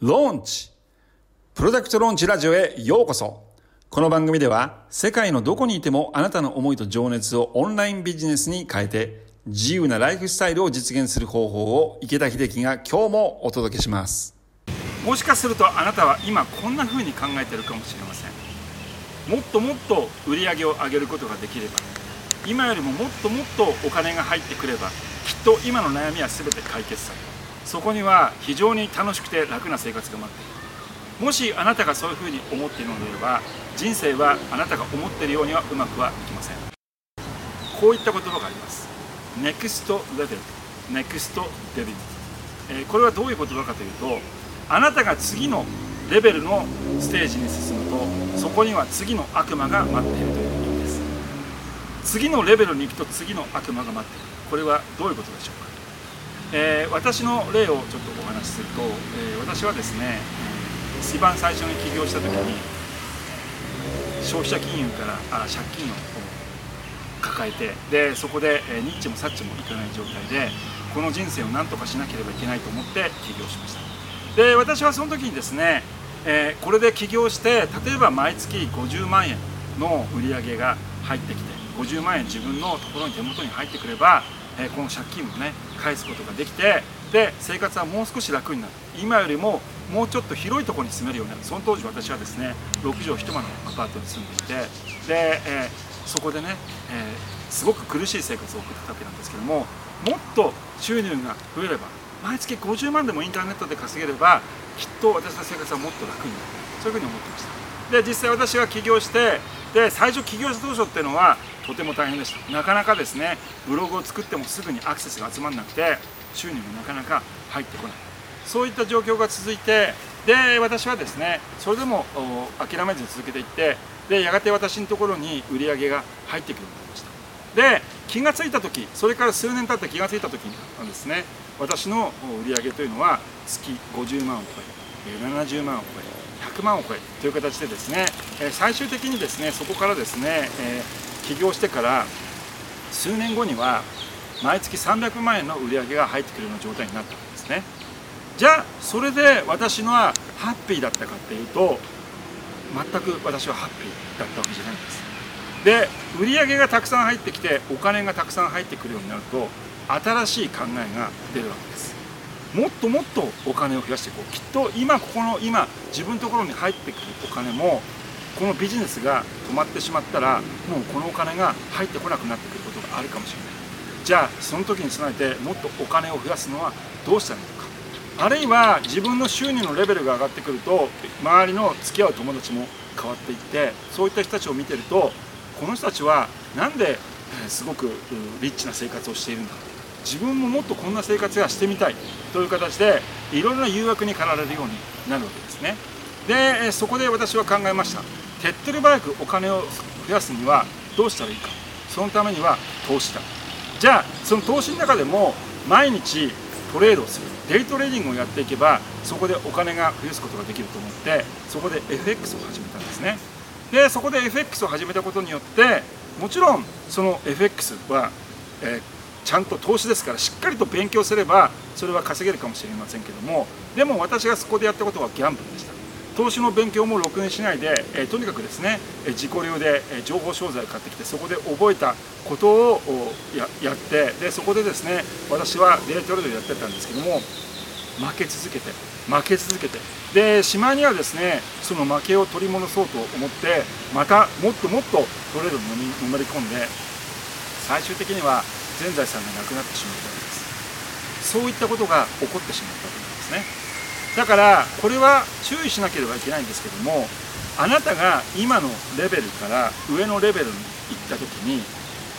ローンチプロダクトローンチラジオへようこそ。この番組では世界のどこにいてもあなたの思いと情熱をオンラインビジネスに変えて自由なライフスタイルを実現する方法を池田秀樹が今日もお届けします。もしかするとあなたは今こんな風に考えてるかもしれません。もっともっと売り上げを上げることができれば今よりももっともっとお金が入ってくればきっと今の悩みは全て解決される。そこには非常に楽しくて楽な生活が待っている。もしあなたがそういうふうに思っているのであれば人生はあなたが思っているようにはうまくはいきません。こういった言葉があります。NEXT LEVEL NEXT DEVIL えこれはどういう言葉かというとあなたが次のレベルのステージに進むとそこには次の悪魔が待っているという意味です。次のレベルに行くと次の悪魔が待っている。これはどういうことでしょうか？えー、私の例をちょっとお話しすると、えー、私はですね一番最初に起業した時に消費者金融からあ借金を抱えてでそこで、えー、ニッチもサッチもいかない状態でこの人生を何とかしなければいけないと思って起業しました。で私はその時にですね、えー、これで起業して例えば毎月50万円の売り上げが入ってきて50万円自分のところに手元に入ってくればえこの借金もね返すことができてで生活はもう少し楽になる。今よりももうちょっと広いところに住めるようになる。その当時私はですね6畳一間のアパートに住んでいてで、えー、そこでね、えー、すごく苦しい生活を送ってたわけなんですけどももっと収入が増えれば毎月50万でもインターネットで稼げればきっと私の生活はもっと楽になる。そういうふうに思ってました。で実際私は起業してで最初起業した当初っていうのはとても大変でした。なかなかですねブログを作ってもすぐにアクセスが集まらなくて収入もなかなか入ってこない。そういった状況が続いてで私はですねそれでも諦めずに続けていってでやがて私のところに売り上げが入ってくるようになりました。で気が付いた時それから数年経って気が付いた時にですね私の売り上げというのは月50万を超え70万を超え100万を超えという形でですね最終的にですねそこからですね、えー起業してから数年後には毎月300万円の売り上げが入ってくるような状態になったんですね。じゃあそれで私のはハッピーだったかっていうと全く私はハッピーだったわけじゃないんです。で売り上げがたくさん入ってきてお金がたくさん入ってくるようになると新しい考えが出るわけです。もっともっとお金を増やしていこう。きっと今ここの今自分のところに入ってくるお金もこのビジネスが止まってしまったらもうこのお金が入ってこなくなってくることがあるかもしれない。じゃあその時に備えてもっとお金を増やすのはどうしたらいいのか。あるいは自分の収入のレベルが上がってくると周りの付き合う友達も変わっていってそういった人たちを見てるとこの人たちは何ですごくリッチな生活をしているんだ。自分ももっとこんな生活がしてみたい。という形でいろいろな誘惑に駆られるようになるわけですね。でそこで私は考えました。手っ取り早くお金を増やすにはどうしたらいいか。そのためには投資だ。じゃあその投資の中でも毎日トレードをする。デイトレーディングをやっていけばそこでお金が増やすことができると思ってそこで FX を始めたんですね。でそこで FX を始めたことによってもちろんその FX は、えー、ちゃんと投資ですからしっかりと勉強すればそれは稼げるかもしれませんけどもでも私がそこでやったことはギャンブルでした。投資の勉強もろくにしないで、えとにかくですね、え自己流で、え情報商材を買ってきてそこで覚えたことをやってでそこでですね私はデイトレードやってたんですけども負け続けて負け続けてでしまいにはですねその負けを取り戻そうと思ってまたもっともっとトレードにのめり込んで最終的には全財産がなくなってしまったわけです。そういったことが起こってしまったわけですね。だからこれは注意しなければいけないんですけどもあなたが今のレベルから上のレベルに行った時に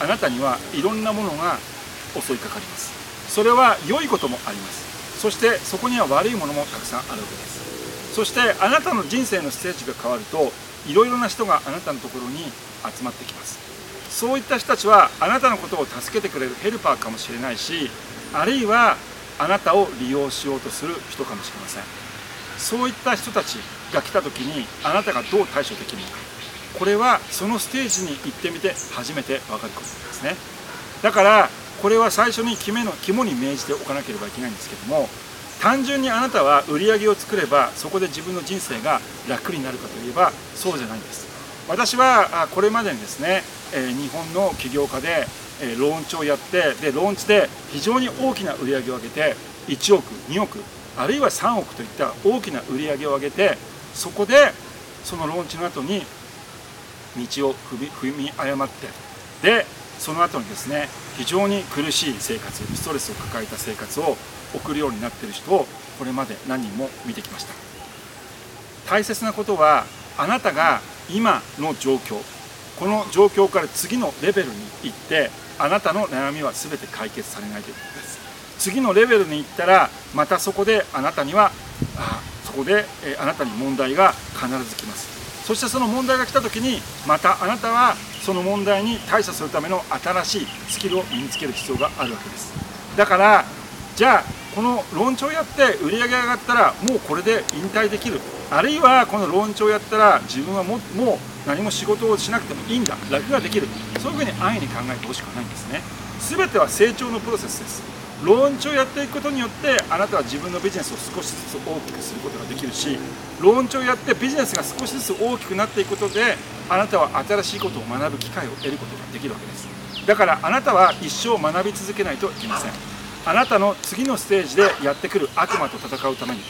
あなたにはいろんなものが襲いかかります。それは良いこともあります。そしてそこには悪いものもたくさんあるわけです。そしてあなたの人生のステージが変わるといろいろな人があなたのところに集まってきます。そういった人たちはあなたのことを助けてくれるヘルパーかもしれないしあるいはあなたを利用しようとする人かもしれません。そういった人たちが来た時にあなたがどう対処できるのか。これはそのステージに行ってみて初めて分かることですね。だからこれは最初に肝の肝に銘じておかなければいけないんですけども単純にあなたは売り上げを作ればそこで自分の人生が楽になるかといえばそうじゃないんです。私はこれまでにですね日本の起業家でえローンチをやってでローンチで非常に大きな売り上げを上げて1億2億あるいは3億といった大きな売り上げを上げてそこでそのローンチの後に道を踏み誤ってでその後にですね非常に苦しい生活ストレスを抱えた生活を送るようになっている人をこれまで何人も見てきました。大切なことはあなたが今の状況この状況から次のレベルに行ってあなたの悩みは全て解決されないということです。次のレベルに行ったらまたそこであなたにはあそこで、えあなたに問題が必ず来ます。そしてその問題が来た時にまたあなたはその問題に対処するための新しいスキルを身につける必要があるわけです。だからじゃあこのローンチをやって売り上げ上がったらもうこれで引退できる。あるいはこのローンチをやったら自分はももう何も仕事をしなくてもいいんだ。楽ができる。そういうふうに安易に考えてほしくないんですね。全ては成長のプロセスです。ローンチをやっていくことによってあなたは自分のビジネスを少しずつ大きくすることができるしローンチをやってビジネスが少しずつ大きくなっていくことであなたは新しいことを学ぶ機会を得ることができるわけです。だからあなたは一生学び続けないといけません。あなたの次のステージでやってくる悪魔と戦うために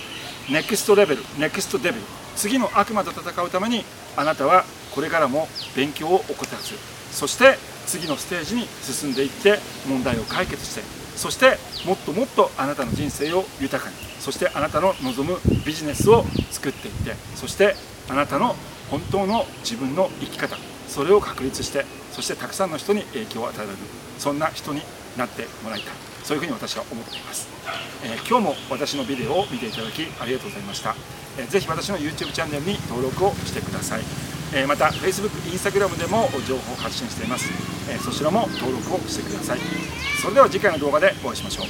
ネクストレベルネクストデビル次の悪魔と戦うためにあなたはこれからも勉強を怠らずそして次のステージに進んでいって問題を解決してそしてもっともっとあなたの人生を豊かにそしてあなたの望むビジネスを作っていってそしてあなたの本当の自分の生き方それを確立してそしてたくさんの人に影響を与えられるそんな人になってもらいたい。そういうふうに私は思っています、えー、今日も私のビデオを見ていただきありがとうございました、えー、ぜひ私の YouTube チャンネルに登録をしてください、えー、また Facebook、Instagram でも情報を発信しています、えそちらも登録をしてください。それでは次回の動画でお会いしましょう。